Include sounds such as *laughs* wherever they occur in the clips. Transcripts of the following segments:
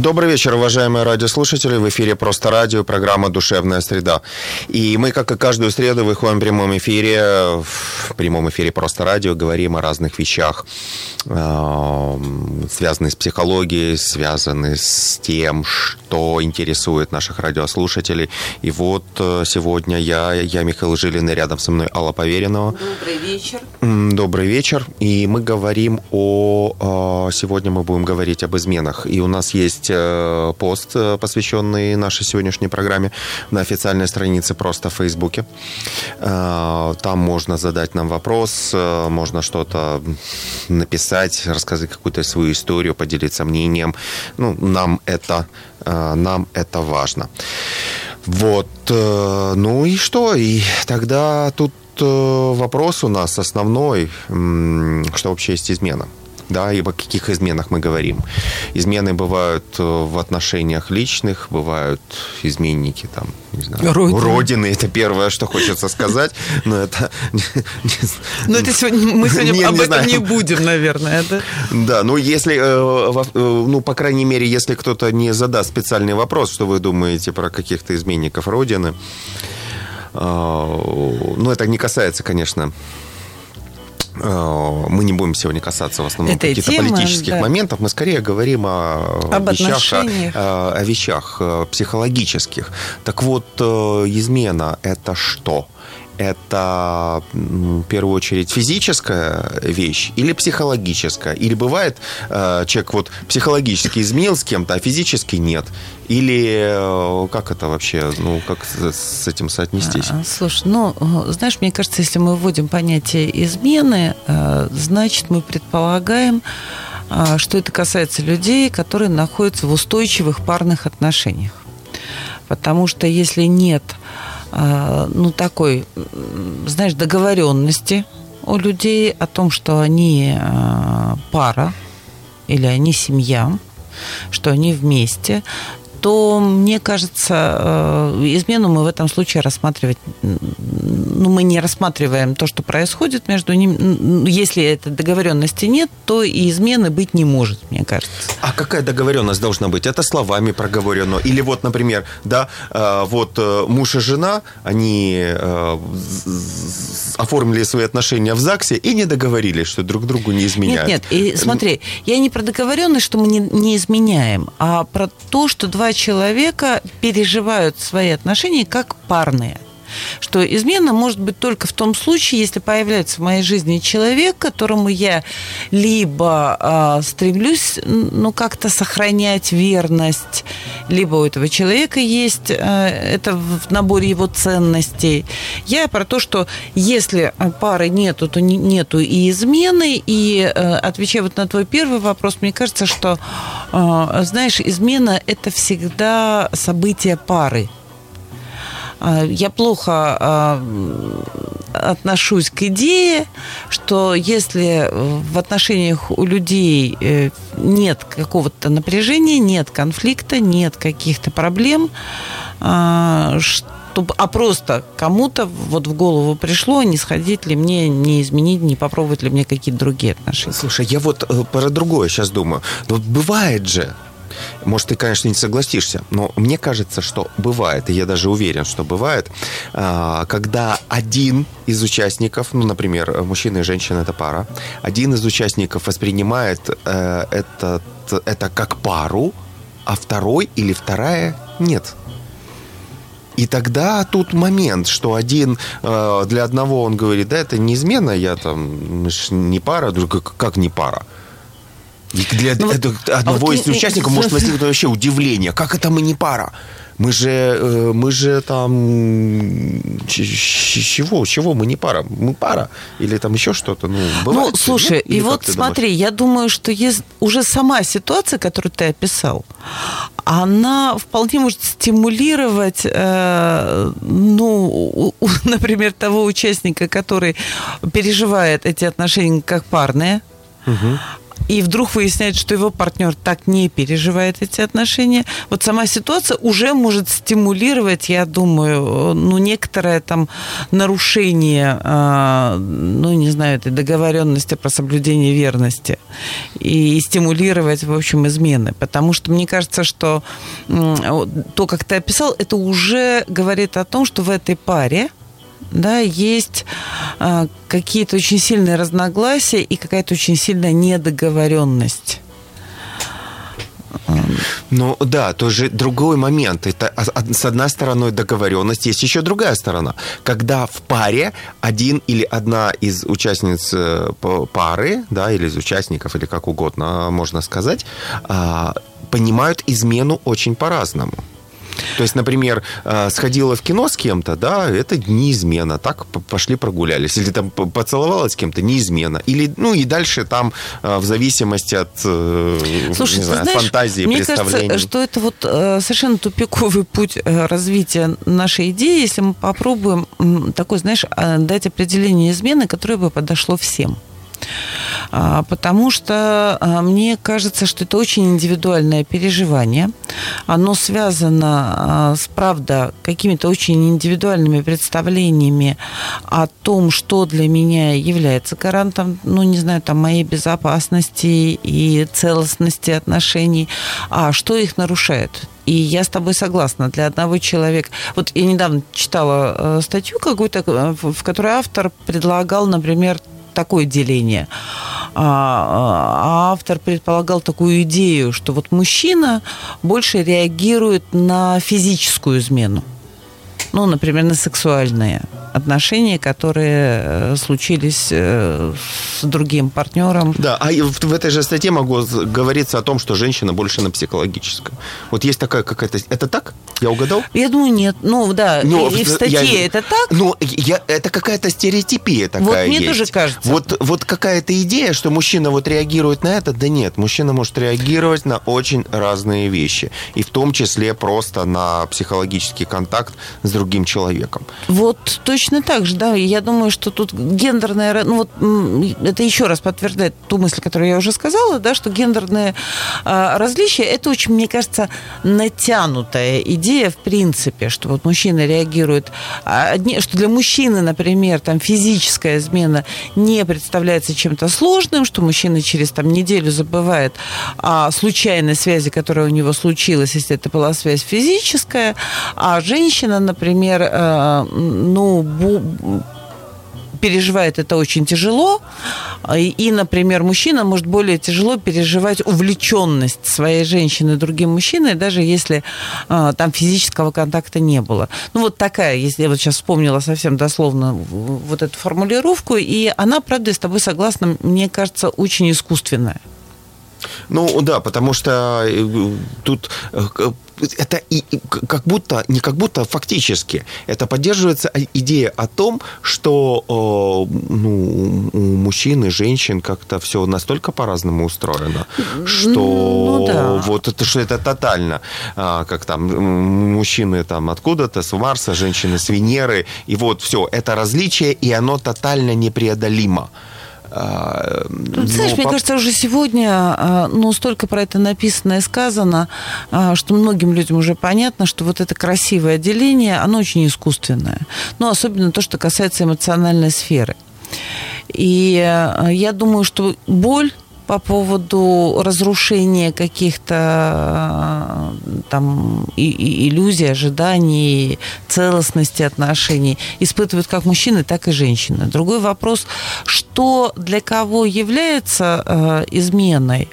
Добрый вечер, уважаемые радиослушатели. В эфире «Просто радио», программа «Душевная среда». И мы, как и каждую среду, выходим в прямом эфире, в прямом эфире «Просто радио», говорим о разных вещах, э, связанных с психологией, связанных с тем, что интересует наших радиослушателей. И вот э, сегодня я, я Михаил Жилин, и рядом со мной Алла Поверенова. Добрый вечер. Добрый вечер. И мы говорим о... Э, сегодня мы будем говорить об изменах. И у нас есть э, пост, посвященный нашей сегодняшней программе на официальной странице просто в Фейсбуке. Там можно задать нам вопрос, можно что-то написать, рассказать какую-то свою историю, поделиться мнением. Ну, нам это, нам это важно. Вот. Ну и что? И тогда тут вопрос у нас основной, что вообще есть измена да, и о каких изменах мы говорим. Измены бывают э, в отношениях личных, бывают изменники там, не знаю, Родины. Родины, это первое, что хочется сказать, но это... *laughs* Но это сегодня, мы *laughs* сегодня не, об не этом знаю. не будем, наверное, да? Да, ну если, э, э, ну, по крайней мере, если кто-то не задаст специальный вопрос, что вы думаете про каких-то изменников Родины, ну, это не касается, конечно, мы не будем сегодня касаться в основном каких-то политических да. моментов, мы скорее говорим о Об вещах, о, э, о вещах э, психологических. Так вот, измена это что? Это в первую очередь физическая вещь или психологическая? Или бывает э, человек вот психологически изменил с кем-то, а физически нет? Или э, как это вообще, ну, как с этим соотнестись? А, слушай, ну, знаешь, мне кажется, если мы вводим понятие измены, э, значит, мы предполагаем, э, что это касается людей, которые находятся в устойчивых парных отношениях. Потому что если нет ну, такой, знаешь, договоренности у людей о том, что они а, пара или они семья, что они вместе, то, мне кажется, э, измену мы в этом случае рассматривать, ну, мы не рассматриваем то, что происходит между ними. Если этой договоренности нет, то и измены быть не может, мне кажется. А какая договоренность должна быть? Это словами проговорено? Или вот, например, да, э, вот э, муж и жена, они оформили свои отношения в ЗАГСе и не договорились, что друг другу не изменяют. Нет, нет, и смотри, я не про договоренность, что мы не, не изменяем, а про то, что два человека переживают свои отношения как парные что измена может быть только в том случае, если появляется в моей жизни человек, которому я либо э, стремлюсь ну, как-то сохранять верность, либо у этого человека есть э, это в наборе его ценностей. Я про то, что если пары нету, то не, нету и измены. И э, отвечая вот на твой первый вопрос, мне кажется, что, э, знаешь, измена – это всегда событие пары. А, я плохо а, отношусь к идее, что если в отношениях у людей э, нет какого-то напряжения, нет конфликта, нет каких-то проблем, а, а просто кому-то вот в голову пришло, не сходить ли мне, не изменить, не попробовать ли мне какие-то другие отношения. Слушай, я вот э, про другое сейчас думаю. Вот бывает же, может, ты, конечно, не согласишься, но мне кажется, что бывает, и я даже уверен, что бывает, а, когда один из участников, ну, например, мужчина и женщина – это пара, один из участников воспринимает э, это, это как пару, а второй или вторая – нет. И тогда тут момент, что один э, для одного он говорит, да, это не измена, я там не пара, как не пара. И для ну, одного а вот из не, участников может возникнуть вообще удивление. Как это мы не пара? Мы же, э, мы же там... Чего? Чего мы не пара? Мы пара? Или там еще что-то? Ну, бывает, ну слушай, нет? и вот смотри, думаешь? я думаю, что есть уже сама ситуация, которую ты описал, она вполне может стимулировать, э, ну, *laughs* например, того участника, который переживает эти отношения как парные, угу и вдруг выясняет, что его партнер так не переживает эти отношения, вот сама ситуация уже может стимулировать, я думаю, ну, некоторое там нарушение, а, ну, не знаю, этой договоренности про соблюдение верности и стимулировать, в общем, измены. Потому что мне кажется, что то, как ты описал, это уже говорит о том, что в этой паре да, есть э, какие-то очень сильные разногласия и какая-то очень сильная недоговоренность. Ну да, тоже другой момент. Это а, а, с одной стороны договоренность, есть еще другая сторона. Когда в паре один или одна из участниц э, пары, да, или из участников, или как угодно можно сказать, понимают измену очень по-разному. То есть, например, э, сходила в кино с кем-то, да, это неизменно. Так пошли прогулялись. Или там поцеловалась с кем-то, неизменно. Или, ну, и дальше там э, в зависимости от, э, Слушай, не знаю, знаешь, фантазии, мне представлений. кажется, что это вот совершенно тупиковый путь развития нашей идеи, если мы попробуем такой, знаешь, дать определение измены, которое бы подошло всем. А, потому что а, мне кажется, что это очень индивидуальное переживание. Оно связано а, с, правда, какими-то очень индивидуальными представлениями о том, что для меня является гарантом, ну, не знаю, там, моей безопасности и целостности отношений, а что их нарушает. И я с тобой согласна. Для одного человека... Вот я недавно читала э, статью какую-то, э, в которой автор предлагал, например, такое деление. А, а автор предполагал такую идею, что вот мужчина больше реагирует на физическую измену. Ну, например, на сексуальные отношения, которые э, случились э, с другим партнером. Да, а в этой же статье могу говориться о том, что женщина больше на психологическом. Вот есть такая какая-то... Это так? Я угадал? Я думаю, нет. Ну, да, Но и в статье я, это так. Ну, я, это какая-то стереотипия такая Вот мне есть. тоже кажется. Вот, вот какая-то идея, что мужчина вот реагирует на это, да нет, мужчина может реагировать на очень разные вещи. И в том числе просто на психологический контакт с другим человеком. Вот точно точно так же, да. Я думаю, что тут гендерная... Ну вот это еще раз подтверждает ту мысль, которую я уже сказала, да, что гендерное а, различие, это очень, мне кажется, натянутая идея в принципе, что вот мужчина реагирует... А, что для мужчины, например, там физическая измена не представляется чем-то сложным, что мужчина через там неделю забывает о случайной связи, которая у него случилась, если это была связь физическая, а женщина, например, э, ну, переживает это очень тяжело. И, например, мужчина может более тяжело переживать увлеченность своей женщины другим мужчиной, даже если а, там физического контакта не было. Ну, вот такая, если я вот сейчас вспомнила совсем дословно вот эту формулировку, и она, правда, с тобой согласна, мне кажется, очень искусственная. Ну да, потому что э, тут э, это и, как будто, не как будто, фактически, это поддерживается идея о том, что ну, у мужчин и женщин как-то все настолько по-разному устроено, что ну, да. вот это, что это тотально, а, как там мужчины там откуда-то, с Марса, женщины с Венеры, и вот все, это различие, и оно тотально непреодолимо. А, ну, знаешь, мне кажется, уже сегодня а, ну, столько про это написано и сказано, а, что многим людям уже понятно, что вот это красивое отделение, оно очень искусственное. Ну, особенно то, что касается эмоциональной сферы. И я думаю, что боль по поводу разрушения каких-то там и, и иллюзий, ожиданий, целостности отношений испытывают как мужчины, так и женщины. Другой вопрос, что для кого является э, изменой?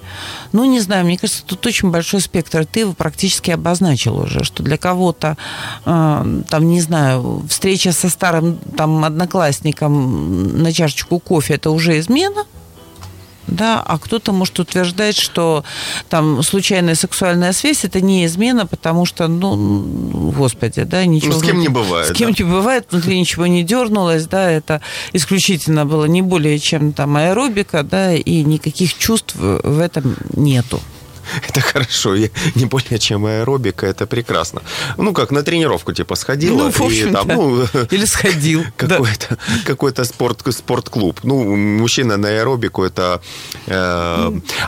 Ну, не знаю, мне кажется, тут очень большой спектр. Ты его практически обозначил уже, что для кого-то, э, там, не знаю, встреча со старым там одноклассником на чашечку кофе – это уже измена – да, а кто-то может утверждать, что там случайная сексуальная связь это не измена, потому что, ну, господи, да, ничего. Ну, с кем не бывает. С кем да. не бывает, внутри ничего не дернулось, да, это исключительно было не более чем там аэробика, да, и никаких чувств в этом нету. *laughs* это хорошо. И не более чем аэробика, это прекрасно. Ну, как на тренировку, типа, сходила. Ну, в общем, и, там, да. ну, *laughs* Или сходил. *laughs* какой-то, какой-то спорт, спортклуб. Ну, мужчина на аэробику это... э,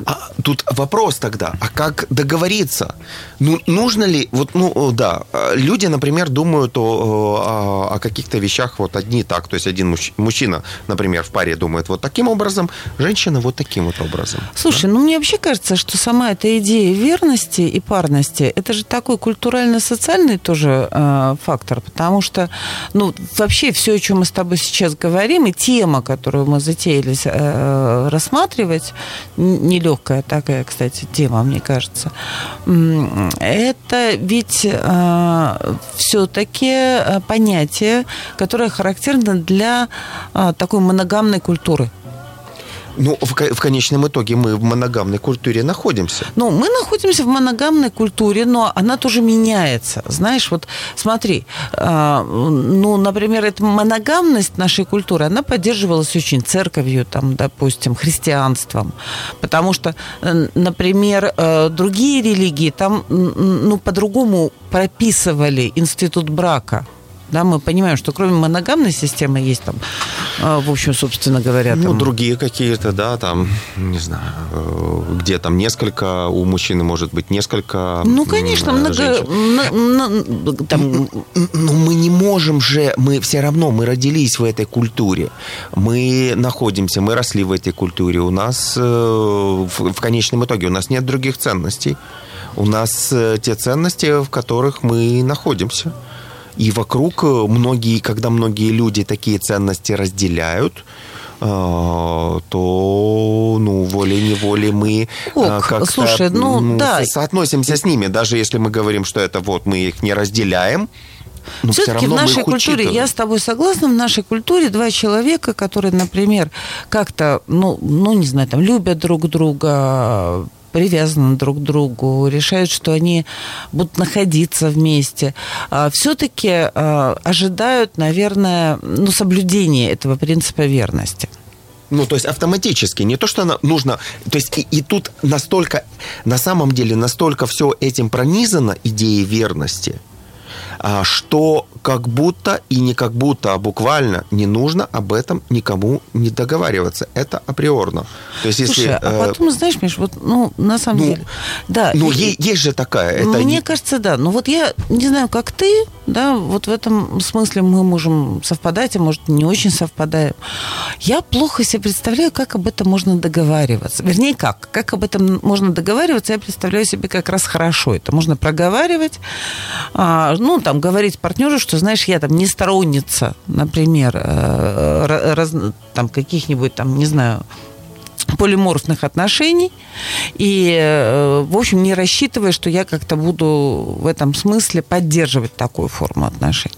а тут вопрос тогда, а как договориться? Ну, нужно ли... Вот, ну, да, люди, например, думают о, о, о каких-то вещах вот одни так. То есть один мужч- мужчина, например, в паре думает вот таким образом, женщина вот таким вот образом. Слушай, ну мне вообще кажется, что сама эта идея верности и парности, это же такой культурально-социальный тоже э, фактор, потому что, ну, вообще все, о чем мы с тобой сейчас говорим, и тема, которую мы затеялись э, рассматривать, нелегкая такая, кстати, тема, мне кажется, это ведь все-таки понятие, которое характерно для э, такой моногамной культуры. Ну, в, в конечном итоге мы в моногамной культуре находимся. Ну, мы находимся в моногамной культуре, но она тоже меняется. Знаешь, вот смотри, э, ну, например, эта моногамность нашей культуры, она поддерживалась очень церковью, там, допустим, христианством. Потому что, например, э, другие религии там, ну, по-другому прописывали институт брака. Да, мы понимаем, что кроме моногамной системы есть там, э, в общем, собственно говоря, Ну, там, другие какие-то, да, там, не знаю, э, где там несколько, у мужчины может быть несколько ну, конечно, много, на- там, Но мы не можем же, мы все равно, мы родились в этой культуре. Мы находимся, мы росли в этой культуре. У нас э, в, в конечном итоге у нас нет других ценностей. У нас э, те ценности, в которых мы находимся. И вокруг э, многие, когда многие люди такие ценности разделяют, э, то, ну, волей-неволей мы э, Ок, как-то слушай, ну, да. со- соотносимся с ними. Даже если мы говорим, что это вот мы их не разделяем, но Все-таки в равно мы нашей культуре, учитываем. я с тобой согласна, в нашей культуре два человека, которые, например, как-то, ну, ну не знаю, там, любят друг друга, привязаны друг к другу, решают, что они будут находиться вместе, все-таки ожидают, наверное, ну, соблюдения этого принципа верности. Ну, то есть автоматически, не то, что она нужно... То есть и, и тут настолько, на самом деле, настолько все этим пронизано, идеей верности, а, что как будто и не как будто, а буквально не нужно об этом никому не договариваться. Это априорно. То есть если... Слушай, а э, потом, знаешь, Миш, вот, ну, на самом ну, деле... Да, ну, и- е- есть же такая... Это Мне не- кажется, да. Но вот я не знаю, как ты, да, вот в этом смысле мы можем совпадать, а может, не очень совпадаем. Я плохо себе представляю, как об этом можно договариваться. Вернее, как? Как об этом можно договариваться, я представляю себе как раз хорошо. Это можно проговаривать, а, ну, там, говорить партнеру, что, знаешь, я там не сторонница, например, э, ра- раз- там, каких-нибудь, там, не знаю, полиморфных отношений. И, э, в общем, не рассчитывая, что я как-то буду в этом смысле поддерживать такую форму отношений.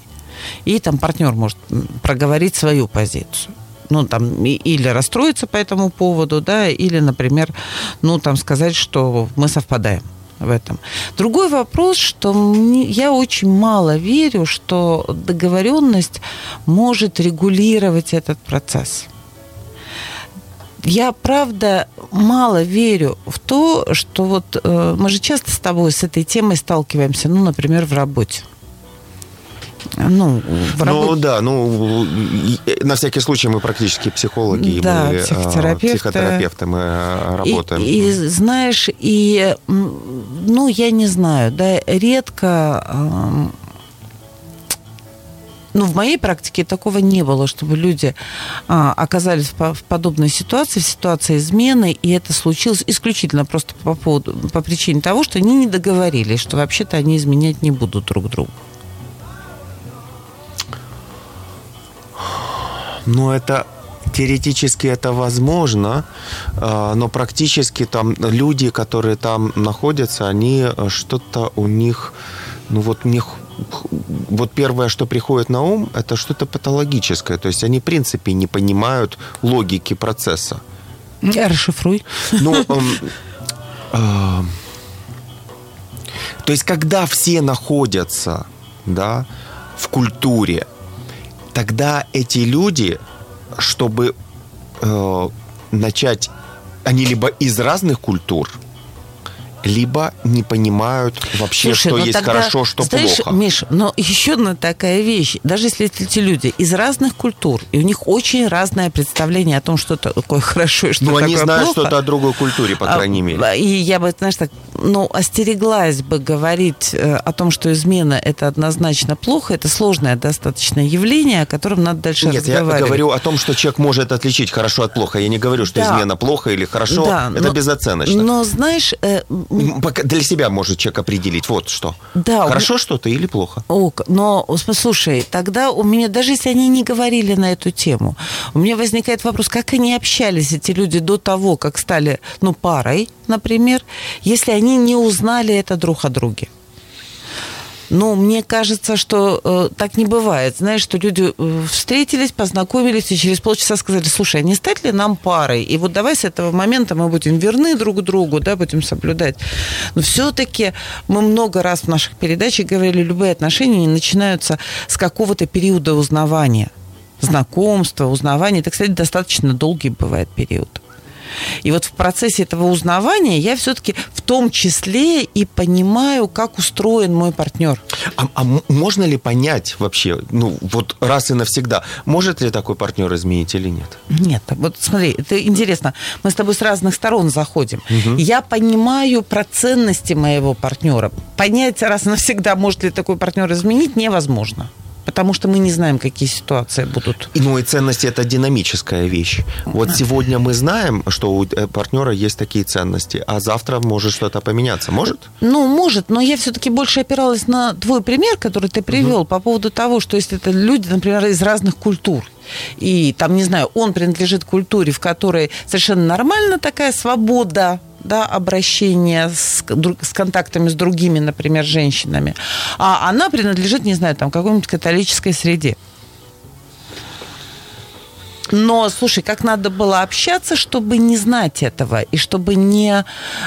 И там партнер может проговорить свою позицию. Ну, там, или расстроиться по этому поводу, да, или, например, ну, там, сказать, что мы совпадаем в этом. Другой вопрос, что мне- я очень мало верю, что договоренность может регулировать этот процесс я правда мало верю в то, что вот э, мы же часто с тобой с этой темой сталкиваемся, ну, например, в работе. Ну, в Ну работе. да, ну и- и на всякий случай мы практически психологи, и Да, мы, а, психотерапевты. психотерапевты, мы а, И- работаем. И, знаешь, и, ну, я не знаю, да, редко, ну, в моей практике такого не было, чтобы люди а, оказались в, в подобной ситуации, в ситуации измены, и это случилось исключительно просто по поводу, по причине того, что они не договорились, что вообще-то они изменять не будут друг другу. Ну, это теоретически это возможно, а, но практически там люди, которые там находятся, они э, что-то у них, ну вот у них вот первое, что приходит на ум, это что-то патологическое. То есть они, в принципе, не понимают логики процесса. Расшифруй. Ну, *laughs* эм, э, то есть, когда все находятся, да, в культуре, тогда эти люди, чтобы э, начать, они либо из разных культур, либо не понимают вообще, Слушай, что ну есть тогда, хорошо, что знаешь, плохо. Миш, но еще одна такая вещь. Даже если эти люди из разных культур, и у них очень разное представление о том, что такое хорошо и что Но такое они знают плохо. что-то о другой культуре, по А, крайней мере. И я бы, знаешь, так, ну, остереглась бы говорить э, о том, что измена это однозначно плохо. Это сложное достаточно явление, о котором надо дальше Нет, я разговаривать. говорю о том, что человек может отличить хорошо от плохо. Я не говорю, что Да. измена плохо или хорошо. Да, это но- безоценочно. Но знаешь, э, пока Для себя может человек определить. Вот что. Да, у Хорошо что-то или плохо? Ок, но слушай, тогда у меня, даже если они не говорили на эту тему, у меня возникает вопрос, как они общались, эти люди, до того, как стали, ну, парой, например, если они не узнали это друг о друге. Ну, мне кажется, что э, так не бывает. Знаешь, что люди э, встретились, познакомились и через полчаса сказали, слушай, а не стать ли нам парой? И вот давай с этого момента мы будем верны друг другу, да, будем соблюдать. Но все-таки мы много раз в наших передачах говорили, любые отношения начинаются с какого-то периода узнавания. Знакомства, узнавания. Это, кстати, достаточно долгий бывает период. И вот в процессе этого узнавания я все-таки в том числе и понимаю, как устроен мой партнер. А, а можно ли понять вообще, ну, вот раз и навсегда, может ли такой партнер изменить или нет? Нет, вот смотри, это интересно. Мы с тобой с разных сторон заходим. Я понимаю про ценности моего партнера. Понять раз и навсегда, может ли такой партнер изменить, невозможно. Потому что мы не знаем, какие ситуации будут. Ну и ценности это динамическая вещь. Вот сегодня мы знаем, что у э, партнера есть такие ценности, а завтра может что-то поменяться. Может? Ну, может, но я все-таки больше опиралась на твой пример, который ты привел, по поводу того, что если это люди, например, из разных культур, и там, не знаю, он принадлежит культуре, в которой совершенно нормально такая свобода да, обращения с, с контактами с другими, например, женщинами, а она принадлежит, не знаю, там, какой-нибудь католической среде. Но, слушай, как надо было общаться, чтобы не знать этого, и чтобы не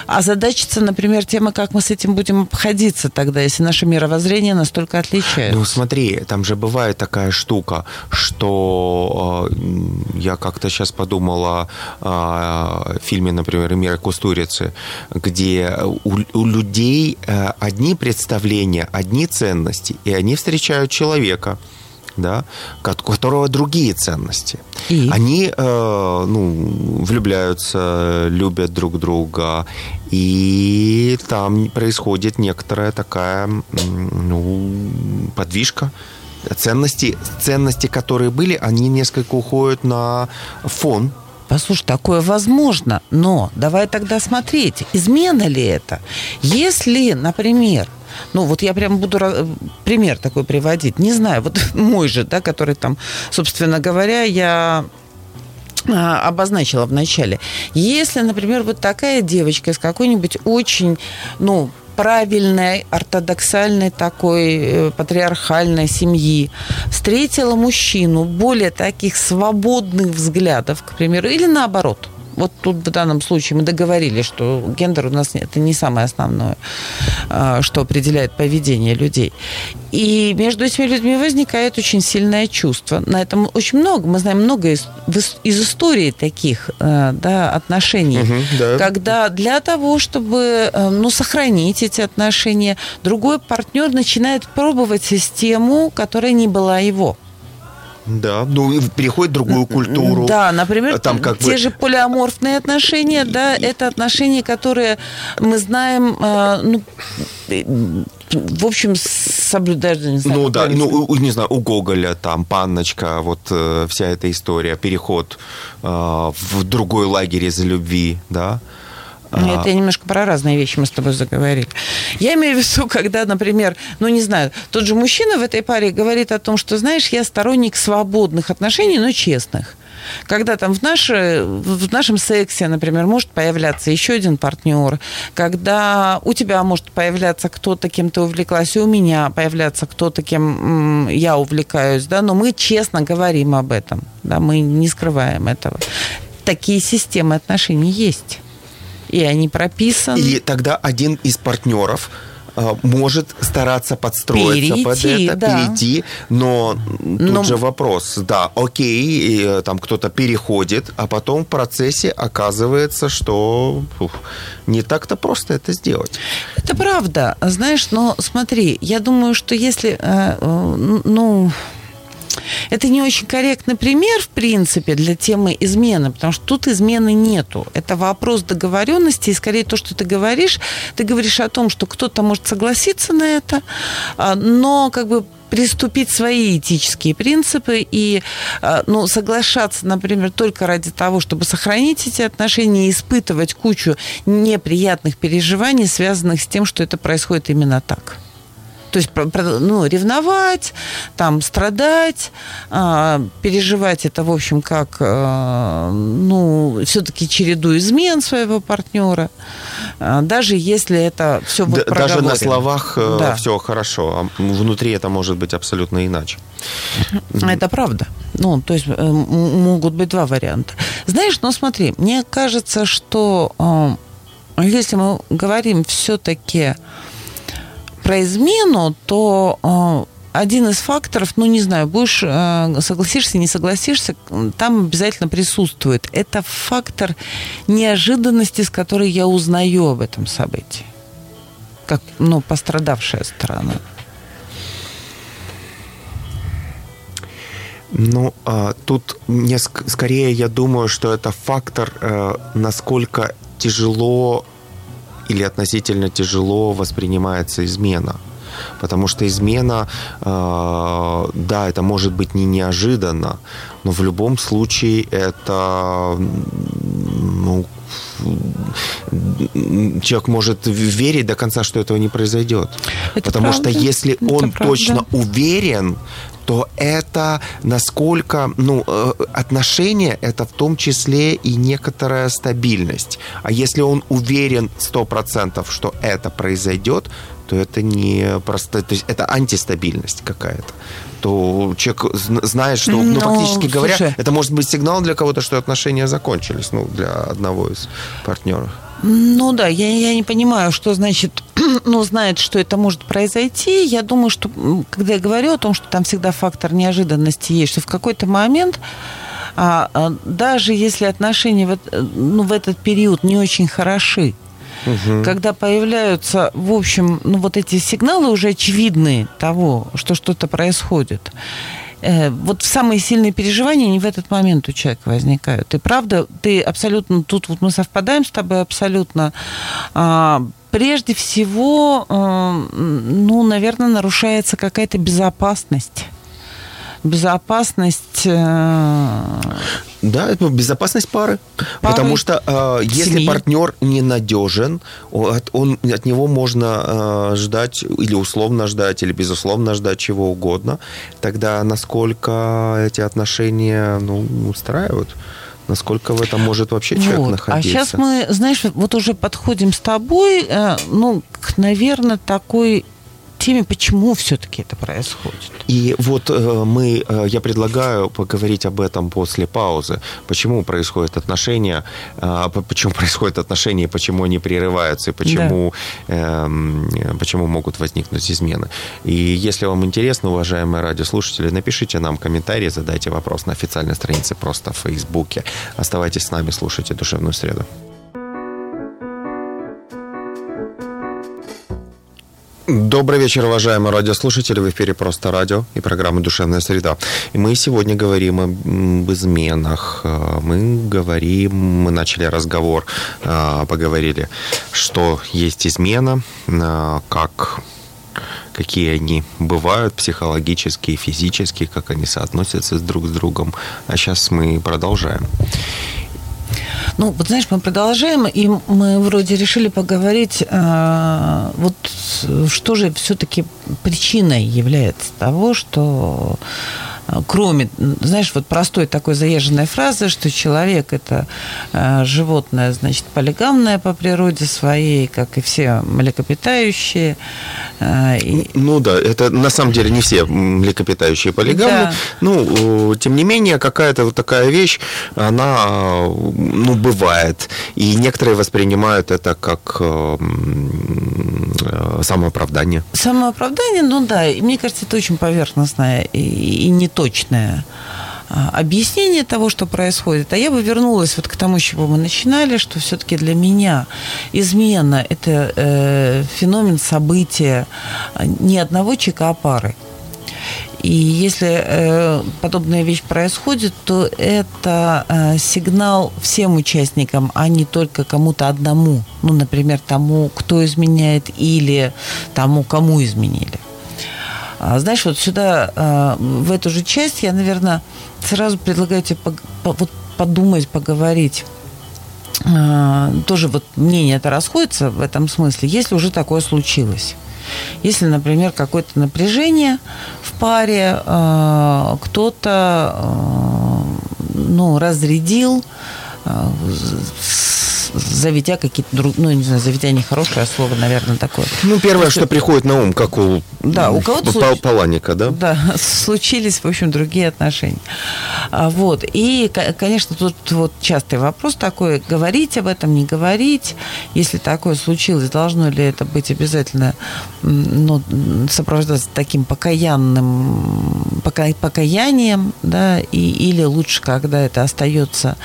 озадачиться, например, темой, как мы с этим будем обходиться тогда, если наше мировоззрение настолько отличается. Ну смотри, там же бывает такая штука, что э, я как-то сейчас подумала о фильме, например, «Мира Кустурицы», где у, у людей э, одни представления, одни ценности, и они встречают человека, да, у которого другие ценности. И? Они э, ну, влюбляются, любят друг друга, и там происходит некоторая такая ну, подвижка. Ценности, ценности, которые были, они несколько уходят на фон. Послушай, такое возможно, но давай тогда смотреть, измена ли это. Если, например, ну вот я прям буду пример такой приводить, не знаю, вот *laughs* мой же, да, который там, собственно говоря, я а, обозначила в начале. Если, например, вот такая девочка из какой-нибудь очень, ну, правильной, ортодоксальной такой э, патриархальной семьи, встретила мужчину более таких свободных взглядов, к примеру, или наоборот. Вот тут в данном случае мы договорились, что гендер у нас это не самое основное, а, что определяет поведение людей. И между этими людьми возникает очень сильное чувство. На этом очень много. Мы знаем много из, из истории таких э, да, отношений, Мгм, да. когда для того, чтобы э, ну, сохранить эти отношения, другой партнер начинает пробовать систему, которая не была его. Да, ну и переходит в другую культуру. Да, например, Там как те бы- же полиаморфные отношения, да, это отношения, которые мы знаем, э, ну, в общем, соблюдают, не знаю, Ну да, ну, не знаю, у Гоголя там панночка, вот э, вся эта история, переход э, в другой лагерь из-за любви, да. А, Это немножко про разные вещи мы с тобой заговорили. Я имею в виду, *laughs* когда, например, ну не знаю, тот же мужчина в этой паре говорит о том, что, знаешь, я сторонник свободных отношений, но честных. Когда там в, наше, в нашем сексе, например, может появляться еще один партнер, когда у тебя может появляться кто-то, кем ты увлеклась, и у меня появляться кто-то, кем я увлекаюсь, да, но мы честно говорим об этом, да, мы не скрываем этого. Такие системы отношений есть. И они прописаны. И тогда один из партнеров э, может стараться подстроиться перейти, под это, да. перейти, но тут но... же вопрос, да, окей, и, там кто-то переходит, а потом в процессе оказывается, что ух, не так-то просто это сделать. Это правда, знаешь, но смотри, я думаю, что если, ну это не очень корректный пример, в принципе, для темы измены, потому что тут измены нету. Это вопрос договоренности, и скорее то, что ты говоришь, ты говоришь о том, что кто-то может согласиться на это, а, но как бы приступить свои этические принципы и а, ну, соглашаться, например, только ради того, чтобы сохранить эти отношения и испытывать кучу неприятных переживаний, связанных с тем, что это происходит именно так. То есть ну, ревновать, там, страдать, а, переживать это, в общем, как, а, ну, все-таки череду измен своего партнера, а, даже если это все вот Даже на словах э, да. все хорошо, а внутри это может быть абсолютно иначе. Это правда. Ну, то есть э, могут быть два варианта. Знаешь, ну смотри, мне кажется, что если мы говорим все-таки про измену, то э, один из факторов, ну, не знаю, будешь, э, согласишься, не согласишься, там обязательно присутствует. Это фактор неожиданности, с которой я узнаю об этом событии. Как, ну, пострадавшая сторона. Ну, а, тут мне скорее я думаю, что это фактор, э, насколько тяжело или относительно тяжело воспринимается измена. Потому что измена, э, да, это может быть не неожиданно, но в любом случае это ну, человек может верить до конца, что этого не произойдет. Это Потому правда. что если это он правда. точно уверен, то это насколько, ну, э, отношения это в том числе и некоторая стабильность. А если он уверен 100%, что это произойдет, то это не просто, то есть это антистабильность какая-то. То человек знает, что, ну, ну фактически говоря, слушай. это может быть сигнал для кого-то, что отношения закончились, ну, для одного из партнеров. Ну да, я, я не понимаю, что значит, *clears throat* ну, знает, что это может произойти. Я думаю, что когда я говорю о том, что там всегда фактор неожиданности есть, что в какой-то момент а, а, даже если отношения в, ну, в этот период не очень хороши, угу. когда появляются, в общем, ну, вот эти сигналы уже очевидные того, что что-то происходит, Э, вот самые сильные переживания не в этот момент у человека возникают. И правда, ты абсолютно, тут вот мы совпадаем с тобой абсолютно. А, прежде всего, э, ну, наверное, нарушается какая-то безопасность безопасность... Э, да, это безопасность пары. пары потому что э, если семьи. партнер ненадежен, от, он, от него можно э, ждать или условно ждать, или безусловно ждать чего угодно, тогда насколько эти отношения ну, устраивают? Насколько в этом может вообще человек вот. А находиться? А сейчас мы, знаешь, вот уже подходим с тобой, э, ну, к, наверное, такой теме, почему все-таки это происходит. И вот э, мы, э, я предлагаю поговорить об этом после паузы. Почему происходят отношения, э, почему происходят отношения, почему они прерываются, и почему, да. э, почему могут возникнуть измены. И если вам интересно, уважаемые радиослушатели, напишите нам комментарии, задайте вопрос на официальной странице просто в Фейсбуке. Оставайтесь с нами, слушайте «Душевную среду». Добрый вечер, уважаемые радиослушатели. В эфире «Просто радио» и программа «Душевная среда». И мы сегодня говорим об изменах. Э, мы говорим, мы начали разговор, э, поговорили, что есть измена, э, как какие они бывают психологически физически, как они соотносятся друг с другом. А сейчас мы продолжаем. Ну, вот знаешь, мы продолжаем, и мы вроде решили поговорить, э, вот что же все-таки причиной является того, что кроме, знаешь, вот простой такой заезженной фразы, что человек это э, животное, значит, полигамное по природе своей, как и все млекопитающие. Э, ну да, это на самом деле не все млекопитающие полигамны. Да. Ну, тем не менее, какая-то вот такая вещь, она, ну, бывает. И некоторые воспринимают это как э, самооправдание. Самооправдание, ну да, и мне кажется, это очень поверхностное и, и не точное а, объяснение того, что происходит. А я бы вернулась вот к тому, с чего мы начинали, что все-таки для меня измена – это э, феномен события не одного чека, а пары. И если э, подобная вещь происходит, то это э, сигнал всем участникам, а не только кому-то одному. Ну, например, тому, кто изменяет, или тому, кому изменили. А, знаешь, вот сюда, а, в эту же часть, я, наверное, сразу предлагаю тебе подумать, поговорить. А, тоже вот мнение это расходится в этом смысле, если уже такое случилось. Если, например, какое-то напряжение в паре, кто-то ну, разрядил, заведя какие-то друг, ну, не знаю, заведя нехорошее слово, наверное, такое. Ну, первое, что приходит на ум, как у, да, у кого-то случ... Паланика, да? Да, *laughs* случились, в общем, другие отношения. А, вот. И, конечно, тут вот частый вопрос такой, говорить об этом, не говорить. Если такое случилось, должно ли это быть обязательно ну, сопровождаться таким покаянным, пока, покаянием, да, и, или лучше, когда это остается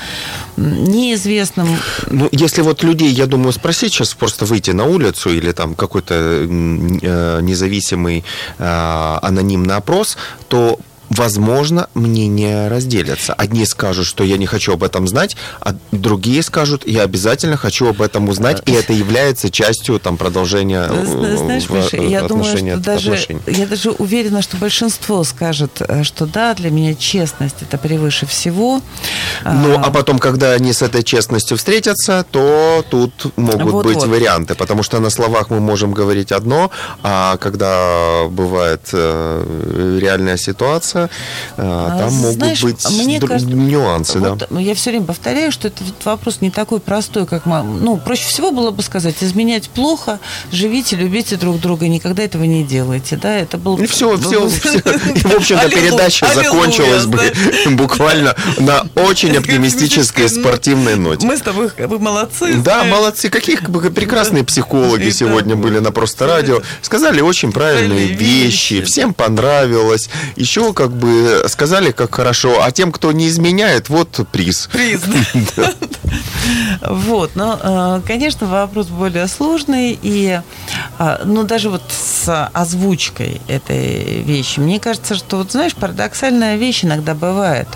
неизвестным. Ну, если вот людей, я думаю, спросить сейчас, просто выйти на улицу или там какой-то э, независимый э, анонимный опрос, то возможно, мнения разделятся. Одни скажут, что я не хочу об этом знать, а другие скажут, я обязательно хочу об этом узнать, и это является частью там, продолжения э, Знаешь, Миша, я думаю, что даже, я даже уверена, что большинство скажет, э, что да, для меня честность это превыше всего. Ну, а, а потом, когда они с этой честностью встретятся, то тут могут вот, быть вот. варианты, потому что на словах мы можем говорить одно, а когда бывает э, реальная ситуация, а, там Знаешь, могут быть мне кажется, нюансы. Вот да. Я все время повторяю, что этот вопрос не такой простой, как... Ну, проще всего было бы сказать, изменять плохо, живите, любите друг друга, никогда этого не делайте. Да, это был... И все, все, все. в общем-то, передача закончилась бы *laughs* буквально на очень оптимистической спортивной ноте. Мы с тобой, вы молодцы. Да, молодцы. Какие прекрасные психологи сегодня были на Просто радио. Сказали очень правильные вещи, всем понравилось. Еще как бы сказали, как хорошо, а тем, кто не изменяет, вот приз. Приз, *laughs* Вот, но, э, конечно, вопрос более сложный, и, э, ну, даже вот с озвучкой этой вещи, мне кажется, что, вот знаешь, парадоксальная вещь иногда бывает.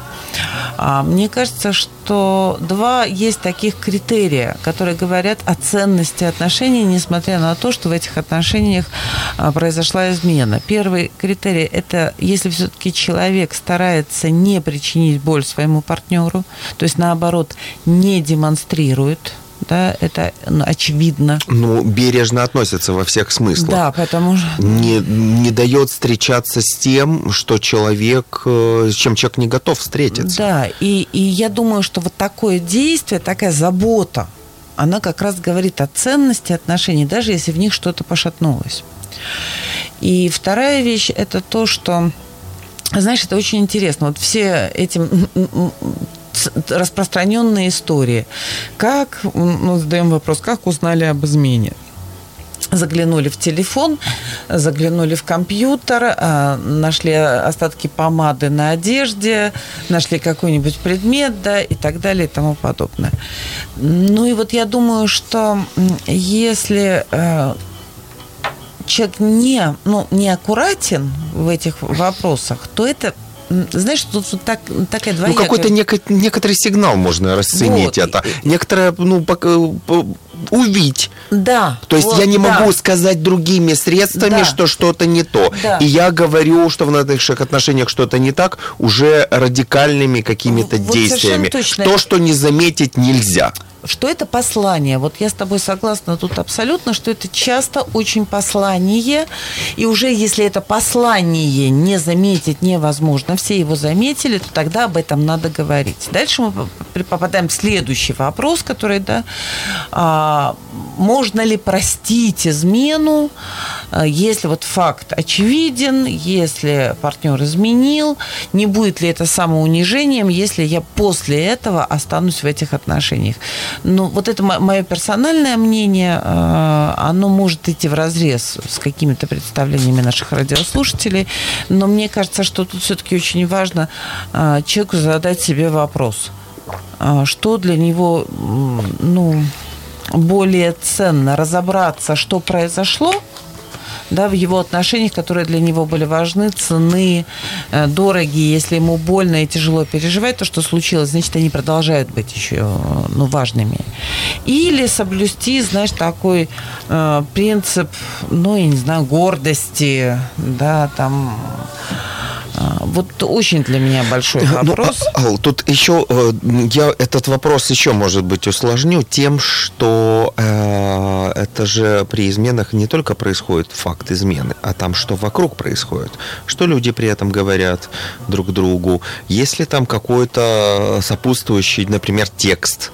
А, мне кажется, что два есть таких критерия, которые говорят о ценности отношений, несмотря на то, что в этих отношениях а, произошла измена. Первый критерий – это если все-таки человек старается не причинить боль своему партнеру, то есть, наоборот, не демонстрирует – да, это ну, очевидно. Ну, бережно относятся во всех смыслах. Да, потому что... Не, не дает встречаться с тем, что человек, э, с чем человек не готов встретиться. Да, и, и я думаю, что вот такое действие, такая забота, она как раз говорит о ценности отношений, даже если в них что-то пошатнулось. И вторая вещь – это то, что знаешь, это очень интересно. Вот все эти распространенные истории. Как, ну, задаем вопрос, как узнали об измене? заглянули в телефон, заглянули в компьютер, а, нашли остатки помады на одежде, нашли какой-нибудь предмет, да, и так далее и тому подобное. Ну и вот я думаю, что если э, человек не, ну, не аккуратен в этих вопросах, то это знаешь, тут вот так, такая двоякая... Ну, какой-то нек- некоторый сигнал можно расценить вот. это. Некоторое, ну, увидеть. Да. То есть вот, я не да. могу сказать другими средствами, да. что что-то не то. Да. И я говорю, что в наших отношениях что-то не так, уже радикальными какими-то вот действиями. То, что не заметить нельзя. Что это послание. Вот я с тобой согласна тут абсолютно, что это часто очень послание. И уже если это послание не заметить невозможно, все его заметили, то тогда об этом надо говорить. Дальше мы попадаем в следующий вопрос, который, да, а, можно ли простить измену, а, если вот факт очевиден, если партнер изменил, не будет ли это самоунижением, если я после этого останусь в этих отношениях. Ну, вот это мое персональное мнение, а, оно может идти в разрез с какими-то представлениями наших радиослушателей, но мне кажется, что тут все-таки очень важно а, человеку задать себе вопрос, что для него, ну, более ценно разобраться, что произошло, да, в его отношениях, которые для него были важны, цены, э, дорогие. Если ему больно и тяжело переживать то, что случилось, значит, они продолжают быть еще ну, важными. Или соблюсти, знаешь, такой э, принцип, ну, я не знаю, гордости, да, там вот очень для меня большой ну, вопрос. Ну, Ал, тут еще э, я этот вопрос еще, может быть, усложню тем, что э, это же при изменах не только происходит факт измены, а там что вокруг происходит, что люди при этом говорят друг другу, если там какой-то сопутствующий, например, текст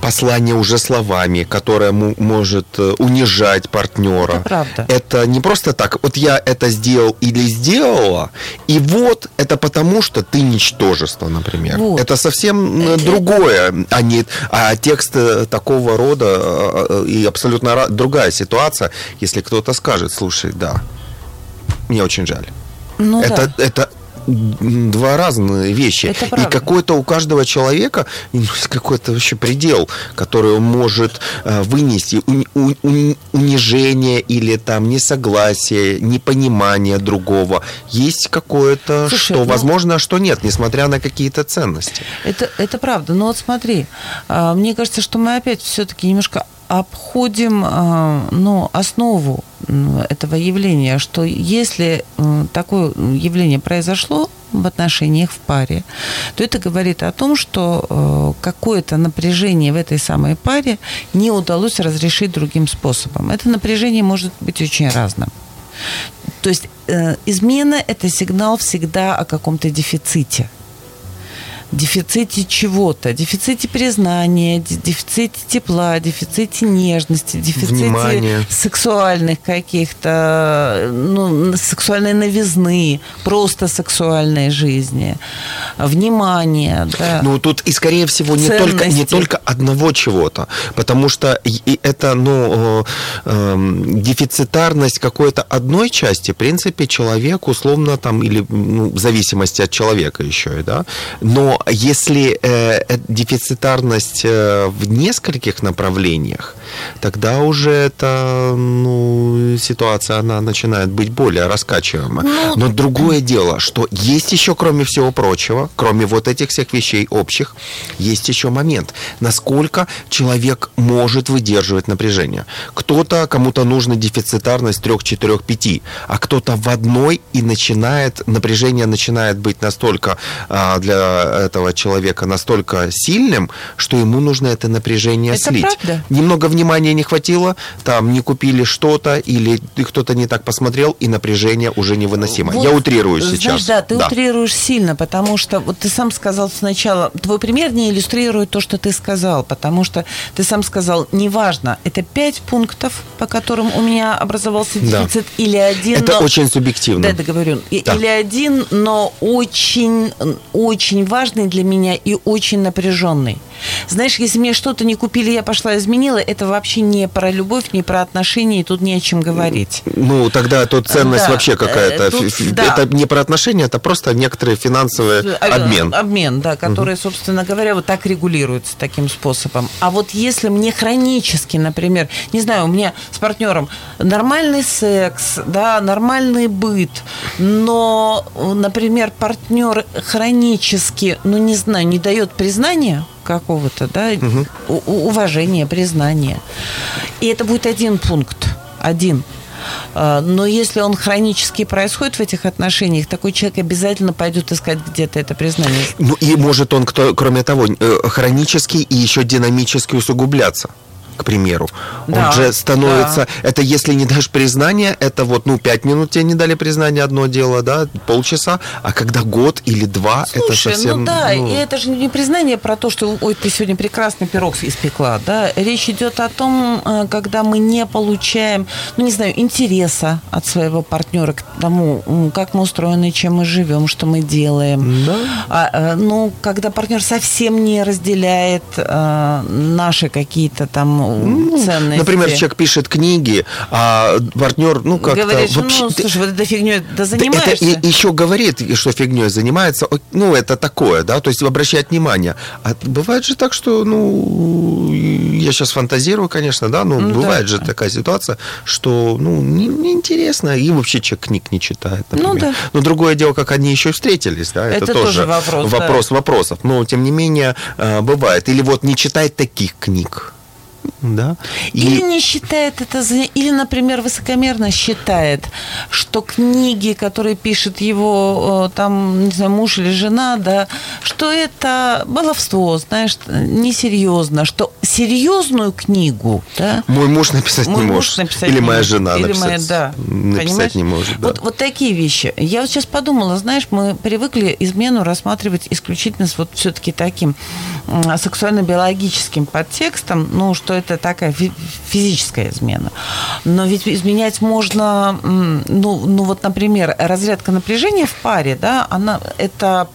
послание уже словами, которое может э, унижать партнера. Это правда. Это не просто так, вот я это сделал или сделала, и вот это потому, что ты ничтожество, например. Вот. Это совсем это... другое, а не а текст э, такого рода э, и абсолютно другая ситуация, если кто-то скажет, слушай, да, мне очень жаль. Ну, это, да. это два разные вещи. Это и какой-то у каждого человека какой-то вообще предел, который он может э, вынести унижение или там несогласие, непонимание другого. Есть какое-то, что ну, возможно, а что нет, несмотря на какие-то ценности. Это, это правда. Но вот смотри, а, мне кажется, что мы опять все-таки немножко обходим а, ну, основу этого явления, что если такое явление произошло в отношениях в паре, то это говорит о том, что э, какое-то напряжение в этой самой паре не удалось разрешить другим способом. Это напряжение может быть очень разным. То есть э, измена – это сигнал всегда о каком-то дефиците – дефиците чего-то, дефиците признания, дефиците тепла, дефиците нежности, дефиците Внимание. сексуальных каких-то, ну, сексуальной новизны, просто сексуальной жизни, внимания. Да. Ну, тут и, скорее всего, не только, не только одного чего-то, потому что и это, ну, э, дефицитарность какой-то одной части, в принципе, человек условно там, или ну, в зависимости от человека еще, да, но если э, э, дефицитарность э, в нескольких направлениях, тогда уже эта ну, ситуация она начинает быть более раскачиваема. Ну, Но другое дело, что есть еще, кроме всего прочего, кроме вот этих всех вещей общих, есть еще момент, насколько человек может выдерживать напряжение. Кто-то, кому-то нужна дефицитарность 3, 4, 5, а кто-то в одной и начинает, напряжение начинает быть настолько а, для этого человека настолько сильным, что ему нужно это напряжение это слить. Правда? Немного внимания не хватило, там не купили что-то, или кто-то не так посмотрел, и напряжение уже невыносимо. Вот, Я утрирую знаешь, сейчас. Да, ты да. утрируешь сильно, потому что вот ты сам сказал сначала, твой пример не иллюстрирует то, что ты сказал, потому что ты сам сказал, неважно, это пять пунктов, по которым у меня образовался дефицит, да. или один. Это но... очень субъективно. Да, договорю. Да. Или один, но очень, очень важный для меня и очень напряженный. Знаешь, если мне что-то не купили, я пошла изменила, это вообще не про любовь, не про отношения, и тут не о чем говорить. Ну, тогда тут ценность да. вообще какая-то. Э, тут, да. Это не про отношения, это просто некоторый финансовый обмен. Обмен, да, который, угу. собственно говоря, вот так регулируется таким способом. А вот если мне хронически, например, не знаю, у меня с партнером нормальный секс, да, нормальный быт, но, например, партнер хронически, ну, не знаю, не дает признания, какого-то, да, угу. уважения, признания. И это будет один пункт, один. А, но если он хронически происходит в этих отношениях, такой человек обязательно пойдет искать где-то это признание. Ну и может он, кто, кроме того, э, хронически и еще динамически усугубляться к примеру. Да, Он же становится... Да. Это если не дашь признание, это вот, ну, пять минут тебе не дали признание, одно дело, да, полчаса, а когда год или два, Слушай, это совсем... ну да, ну... и это же не признание про то, что, ой, ты сегодня прекрасный пирог испекла, да. Речь идет о том, э, когда мы не получаем, ну, не знаю, интереса от своего партнера к тому, как мы устроены, чем мы живем, что мы делаем. Да. А, э, ну, когда партнер совсем не разделяет а, наши какие-то там ну, ценности. Например, человек пишет книги, а партнер, ну, как-то... Говоришь, вообще, ну, слушай, вот этой фигней да занимаешься. Это и, еще говорит, что фигней занимается, ну, это такое, да, то есть обращает внимание. А бывает же так, что, ну, я сейчас фантазирую, конечно, да, но ну, бывает да. же такая ситуация, что, ну, неинтересно, не и вообще человек книг не читает, ну например. Ну, да. Но другое дело, как они еще встретились, да, это, это тоже, тоже вопрос, вопрос да. вопросов. Но, тем не менее, э, бывает. Или вот не читать таких книг да. И... Или не считает это, или, например, высокомерно считает, что книги, которые пишет его там, не знаю, муж или жена, да, что это баловство, знаешь, несерьезно, что серьезную книгу, да. Мой муж написать мой не может, написать или не моя жена или написать, моя, да, написать понимаешь? не может. Да. Вот, вот такие вещи. Я вот сейчас подумала, знаешь, мы привыкли измену рассматривать исключительно с вот все-таки таким сексуально-биологическим подтекстом, ну, что это такая физическая измена. Но ведь изменять можно, ну, ну вот, например, разрядка напряжения в паре, да, она, это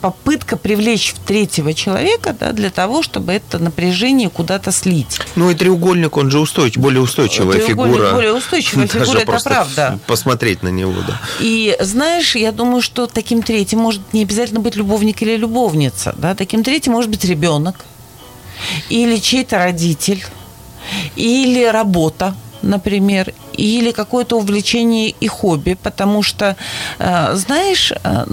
попытка привлечь третьего человека да, для того, чтобы это напряжение куда-то слить. Ну и треугольник, он же устойчив, более устойчивая треугольник фигура. более устойчивая *laughs* фигура, это правда. Посмотреть на него, да. И знаешь, я думаю, что таким третьим может не обязательно быть любовник или любовница. Да? Таким третьим может быть ребенок или чей-то родитель, или работа, например, или какое-то увлечение и хобби, потому что, э, знаешь, э,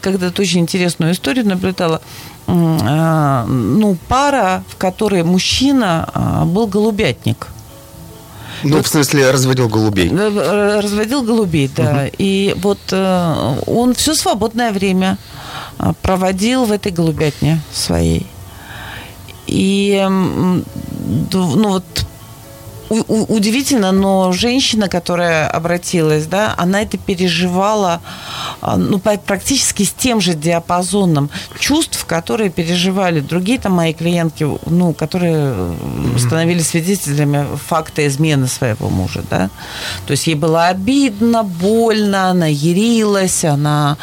когда-то очень интересную историю наблюдала, э, ну, пара, в которой мужчина был голубятник. Ну, вот, в смысле, разводил голубей. Разводил голубей, да. Угу. И вот он все свободное время проводил в этой голубятне своей. И ну вот удивительно, но женщина, которая обратилась, да, она это переживала а, ну, практически с тем же диапазоном чувств, которые переживали другие там мои клиентки, ну, которые становились свидетелями факта измены своего мужа, да. То есть ей было обидно, больно, она ярилась, она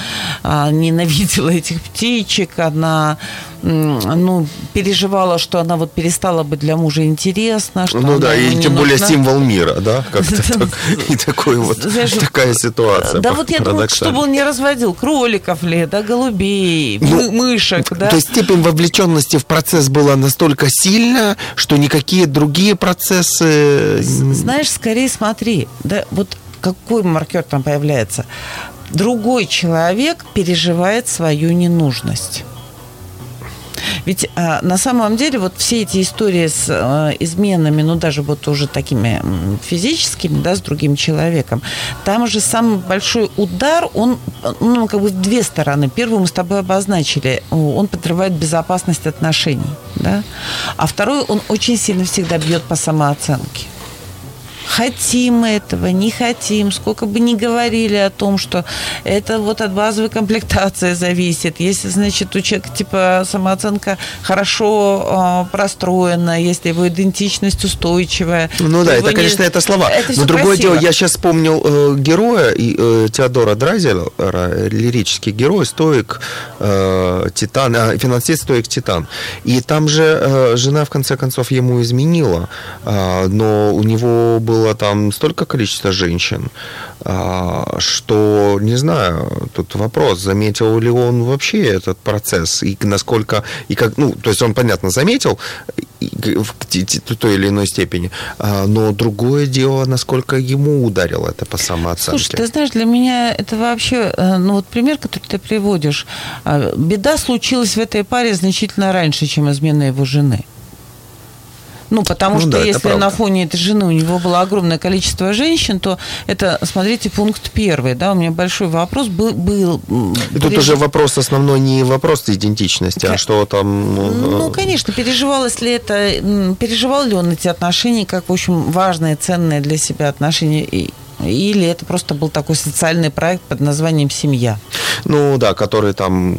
а, ненавидела этих птичек, она ну, переживала, что она вот перестала быть для мужа интересна. Что ну да, и тем более символ мира, да, *laughs* как-то и такой вот, *laughs* такая ситуация. Да вот я думаю, чтобы он не разводил кроликов ли, да, голубей, ну, мышек, да. То есть степень вовлеченности в процесс была настолько сильна, что никакие другие процессы... Знаешь, скорее смотри, да, вот какой маркер там появляется. Другой человек переживает свою ненужность. Ведь а, на самом деле вот все эти истории с а, изменами, ну даже вот уже такими физическими, да, с другим человеком, там же самый большой удар, он, ну, как бы в две стороны. Первую мы с тобой обозначили, он подрывает безопасность отношений, да, а второй, он очень сильно всегда бьет по самооценке. Хотим мы этого, не хотим, сколько бы ни говорили о том, что это вот от базовой комплектации зависит. Если, значит, у человека типа самооценка хорошо э, простроена, если его идентичность устойчивая. Ну да, это, не... конечно, это слова. Это Но другое красиво. дело, я сейчас вспомнил э, героя э, Теодора Драйзера, лирический герой, стоик, э, титан, э, финансист, стоик, титан. И там же э, жена, в конце концов, ему изменила, э, но у него был было там столько количества женщин, а, что, не знаю, тут вопрос, заметил ли он вообще этот процесс, и насколько, и как, ну, то есть он, понятно, заметил в той или иной степени, а, но другое дело, насколько ему ударило это по самооценке. Слушай, ты знаешь, для меня это вообще, э, ну, вот пример, который ты приводишь, а, беда случилась в этой паре значительно раньше, чем измена его жены. Ну, потому ну, что да, если на фоне этой жены у него было огромное количество женщин, то это, смотрите, пункт первый, да, у меня большой вопрос был... был И тут уже вопрос основной не вопрос идентичности, а что там... Ну, ну, конечно, переживалось ли это, переживал ли он эти отношения как, в общем, важные, ценные для себя отношения или это просто был такой социальный проект под названием «Семья»? Ну да, который там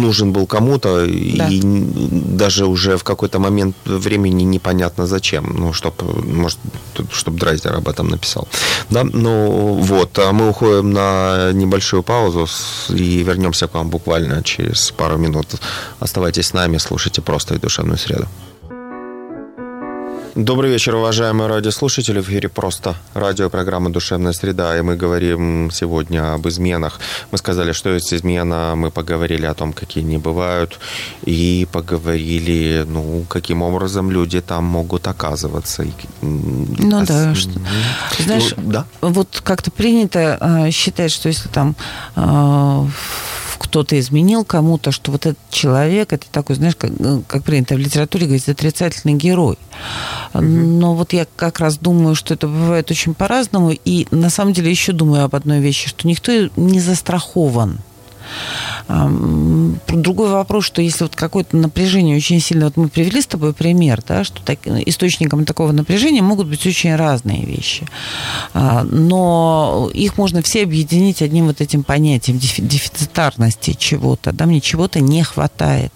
нужен был кому-то, да. и даже уже в какой-то момент времени непонятно зачем. Ну, чтобы, может, чтобы Драйзер об этом написал. Да, ну вот, а мы уходим на небольшую паузу и вернемся к вам буквально через пару минут. Оставайтесь с нами, слушайте просто и душевную среду. Добрый вечер, уважаемые радиослушатели. В эфире просто радиопрограмма «Душевная среда», и мы говорим сегодня об изменах. Мы сказали, что есть измена, мы поговорили о том, какие они бывают, и поговорили, ну, каким образом люди там могут оказываться. Ну да, что... знаешь, ну, да? вот как-то принято э, считать, что если там э, кто-то изменил кому-то, что вот этот человек, это такой, знаешь, как, ну, как принято в литературе говорить, отрицательный герой. Но вот я как раз думаю, что это бывает очень по-разному. И на самом деле еще думаю об одной вещи, что никто не застрахован. Другой вопрос, что если вот какое-то напряжение очень сильно, вот мы привели с тобой пример, да, что так, источником такого напряжения могут быть очень разные вещи, а, но их можно все объединить одним вот этим понятием дефицитарности чего-то, да, мне чего-то не хватает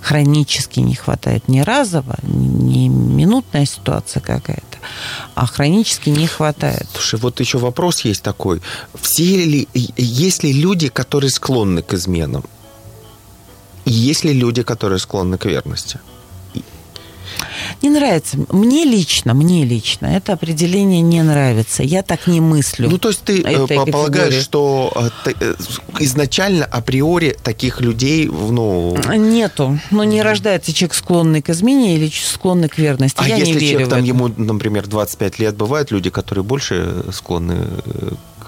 хронически не хватает не разово, не минутная ситуация какая-то, а хронически не хватает. Слушай, вот еще вопрос есть такой. Все ли, есть ли люди, которые склонны к изменам? Есть ли люди, которые склонны к верности? Не нравится. Мне лично, мне лично это определение не нравится. Я так не мыслю. Ну, то есть ты э, полагаешь, что э, э, изначально априори таких людей, ну... Нету. Ну, не рождается человек склонный к измене или склонный к верности. А Я если человек, там, ему, например, 25 лет, бывают люди, которые больше склонны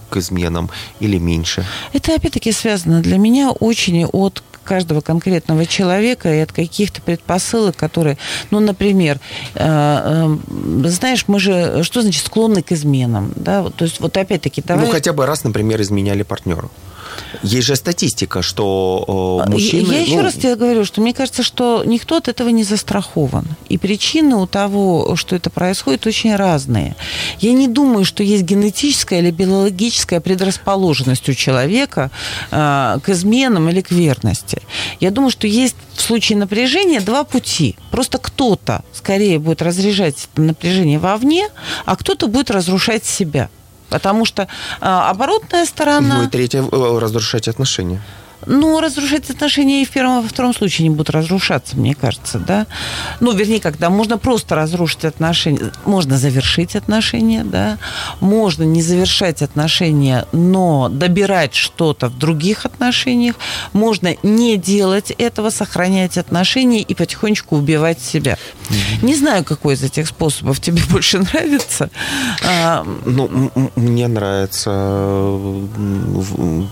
к изменам или меньше? Это опять-таки связано для меня очень от каждого конкретного человека и от каких-то предпосылок, которые, ну, например, э, э, знаешь, мы же, что значит склонны к изменам, да, то есть вот опять-таки давай... Ну, хотя бы раз, например, изменяли партнеру. Есть же статистика, что мужчины... Я еще ну... раз тебе говорю, что мне кажется, что никто от этого не застрахован. И причины у того, что это происходит, очень разные. Я не думаю, что есть генетическая или биологическая предрасположенность у человека э, к изменам или к верности. Я думаю, что есть в случае напряжения два пути. Просто кто-то скорее будет разряжать это напряжение вовне, а кто-то будет разрушать себя. Потому что э, оборотная сторона... Ну и третье, э, разрушать отношения. Ну, разрушать отношения и в первом, и во втором случае не будут разрушаться, мне кажется, да. Ну, вернее, когда можно просто разрушить отношения, можно завершить отношения, да, можно не завершать отношения, но добирать что-то в других отношениях, можно не делать этого, сохранять отношения и потихонечку убивать себя. Mm-hmm. Не знаю, какой из этих способов тебе *laughs* больше нравится. А, ну, мне нравится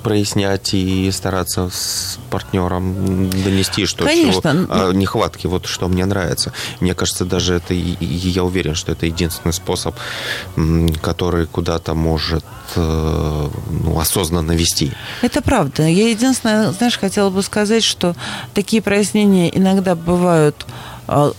прояснять и стараться с партнером донести, что Конечно. Чего, а, нехватки, вот что мне нравится. Мне кажется, даже это, и я уверен, что это единственный способ, который куда-то может э, ну, осознанно вести. Это правда. Я единственное, знаешь, хотела бы сказать, что такие прояснения иногда бывают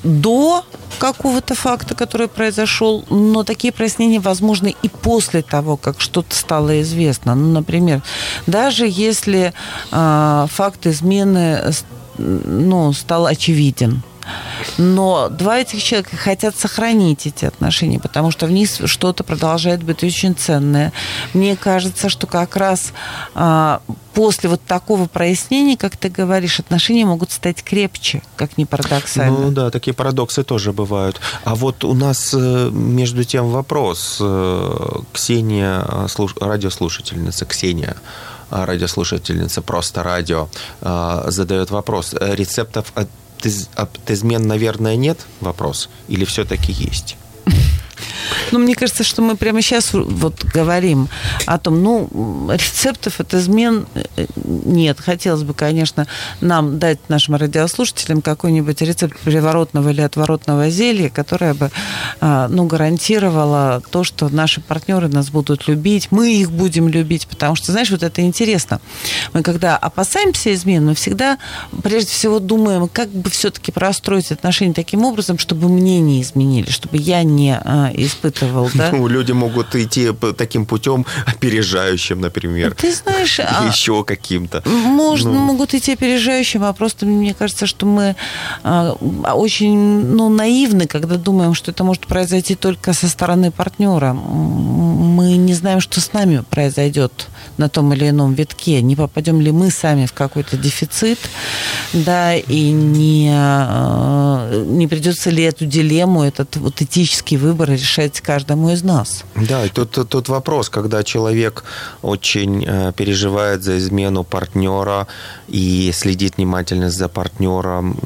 до какого-то факта, который произошел, но такие прояснения возможны и после того, как что-то стало известно. Ну, например, даже если э, факт измены ну, стал очевиден, но два этих человека хотят сохранить эти отношения, потому что в них что-то продолжает быть очень ценное. Мне кажется, что как раз а, после вот такого прояснения, как ты говоришь, отношения могут стать крепче, как ни парадоксально. Ну да, такие парадоксы тоже бывают. А вот у нас э, между тем вопрос. Э, Ксения, радиослушательница Ксения, радиослушательница «Просто радио» э, задает вопрос. Рецептов от от измен, наверное, нет вопрос? Или все-таки есть? *laughs* Ну, мне кажется, что мы прямо сейчас вот говорим о том, ну, рецептов от измен э, нет. Хотелось бы, конечно, нам дать нашим радиослушателям какой-нибудь рецепт приворотного или отворотного зелья, которое бы, а, ну, гарантировало то, что наши партнеры нас будут любить, мы их будем любить, потому что, знаешь, вот это интересно. Мы когда опасаемся измен, мы всегда, прежде всего, думаем, как бы все-таки простроить отношения таким образом, чтобы мне не изменили, чтобы я не а, испытывал, да? Ну, люди могут идти таким путем опережающим, например. Ты знаешь... *laughs* Еще каким-то. Можно, ну. могут идти опережающим, а просто мне кажется, что мы а, очень ну, наивны, когда думаем, что это может произойти только со стороны партнера. Мы не знаем, что с нами произойдет на том или ином витке, не попадем ли мы сами в какой-то дефицит, да, и не, а, не придется ли эту дилемму, этот вот этический выбор решать каждому из нас. Да, и тут, тут, тут вопрос, когда человек очень э, переживает за измену партнера и следит внимательно за партнером,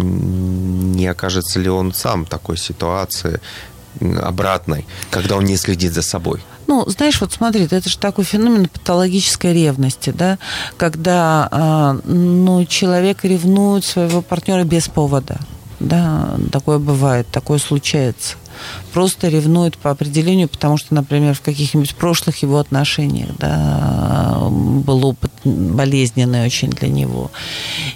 не окажется ли он сам в такой ситуации обратной, когда он не следит за собой? Ну, знаешь, вот смотри, это же такой феномен патологической ревности, да, когда а, ну, человек ревнует своего партнера без повода. Да, такое бывает, такое случается. Просто ревнует по определению, потому что, например, в каких-нибудь прошлых его отношениях да, был опыт болезненный очень для него.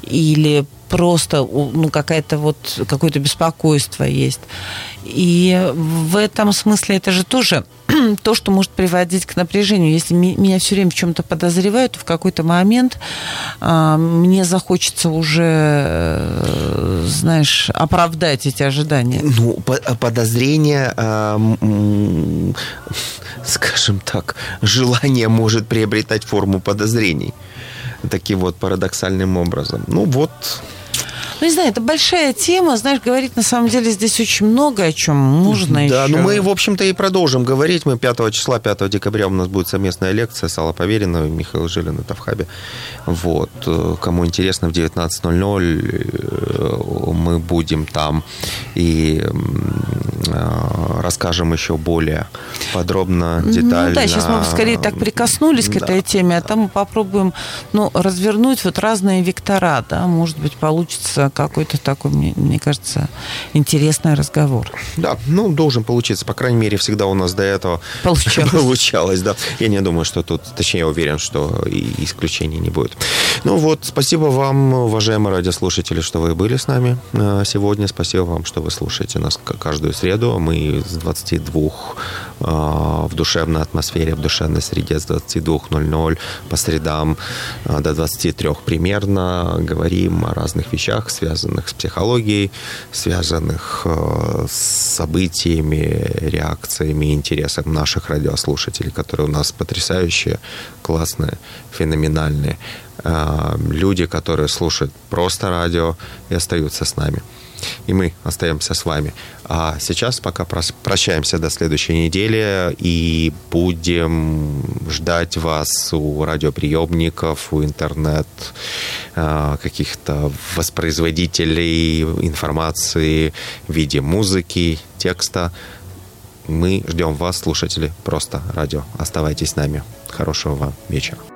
Или просто ну, какая-то вот, какое-то беспокойство есть. И в этом смысле это же тоже *clears throat* то, что может приводить к напряжению. Если меня все время в чем-то подозревают, то в какой-то момент э, мне захочется уже, э, знаешь, оправдать эти ожидания. Ну, подозрение, э, скажем так, желание может приобретать форму подозрений таким вот парадоксальным образом. Ну вот, ну, не знаю, это большая тема, знаешь, говорить на самом деле здесь очень много о чем нужно да, еще. Да, ну мы, в общем-то, и продолжим говорить. Мы 5 числа, 5 декабря у нас будет совместная лекция с Алла Поверина и Михаил Жилин, это в Хабе. Вот. Кому интересно, в 19.00 э, мы будем там и э, расскажем еще более подробно, детально. Ну да, сейчас мы скорее так прикоснулись к да. этой теме, а там мы попробуем ну, развернуть вот разные вектора, да, может быть, получится какой-то такой, мне, мне кажется, интересный разговор. Да, ну, должен получиться. По крайней мере, всегда у нас до этого *laughs* получалось. *laughs* получалось да. Я не думаю, что тут, точнее, я уверен, что и исключений не будет. Ну вот, спасибо вам, уважаемые радиослушатели, что вы были с нами э, сегодня. Спасибо вам, что вы слушаете нас каждую среду. Мы с 22 э, в душевной атмосфере, в душевной среде с 22.00 по средам э, до 23 примерно говорим о разных вещах, связанных с психологией, связанных э, с событиями, реакциями, интересом наших радиослушателей, которые у нас потрясающие, классные, феноменальные. Люди, которые слушают просто радио и остаются с нами и мы остаемся с вами. А сейчас пока прощаемся до следующей недели и будем ждать вас у радиоприемников, у интернет а, каких-то воспроизводителей информации в виде музыки, текста. Мы ждем вас, слушатели, просто радио. Оставайтесь с нами. Хорошего вам вечера.